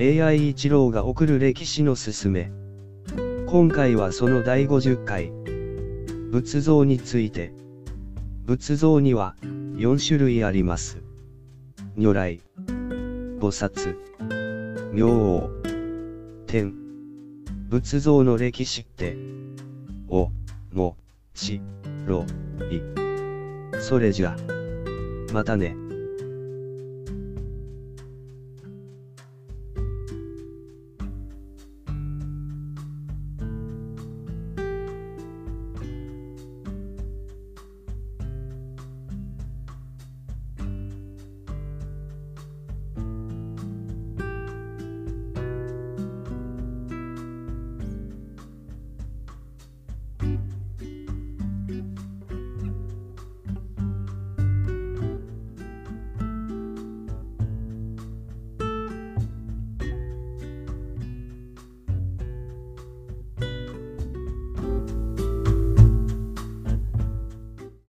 AI 一郎が送る歴史のすすめ。今回はその第50回。仏像について。仏像には4種類あります。如来、菩薩、明王、天。仏像の歴史って、お、も、し、ろ、い。それじゃ。またね。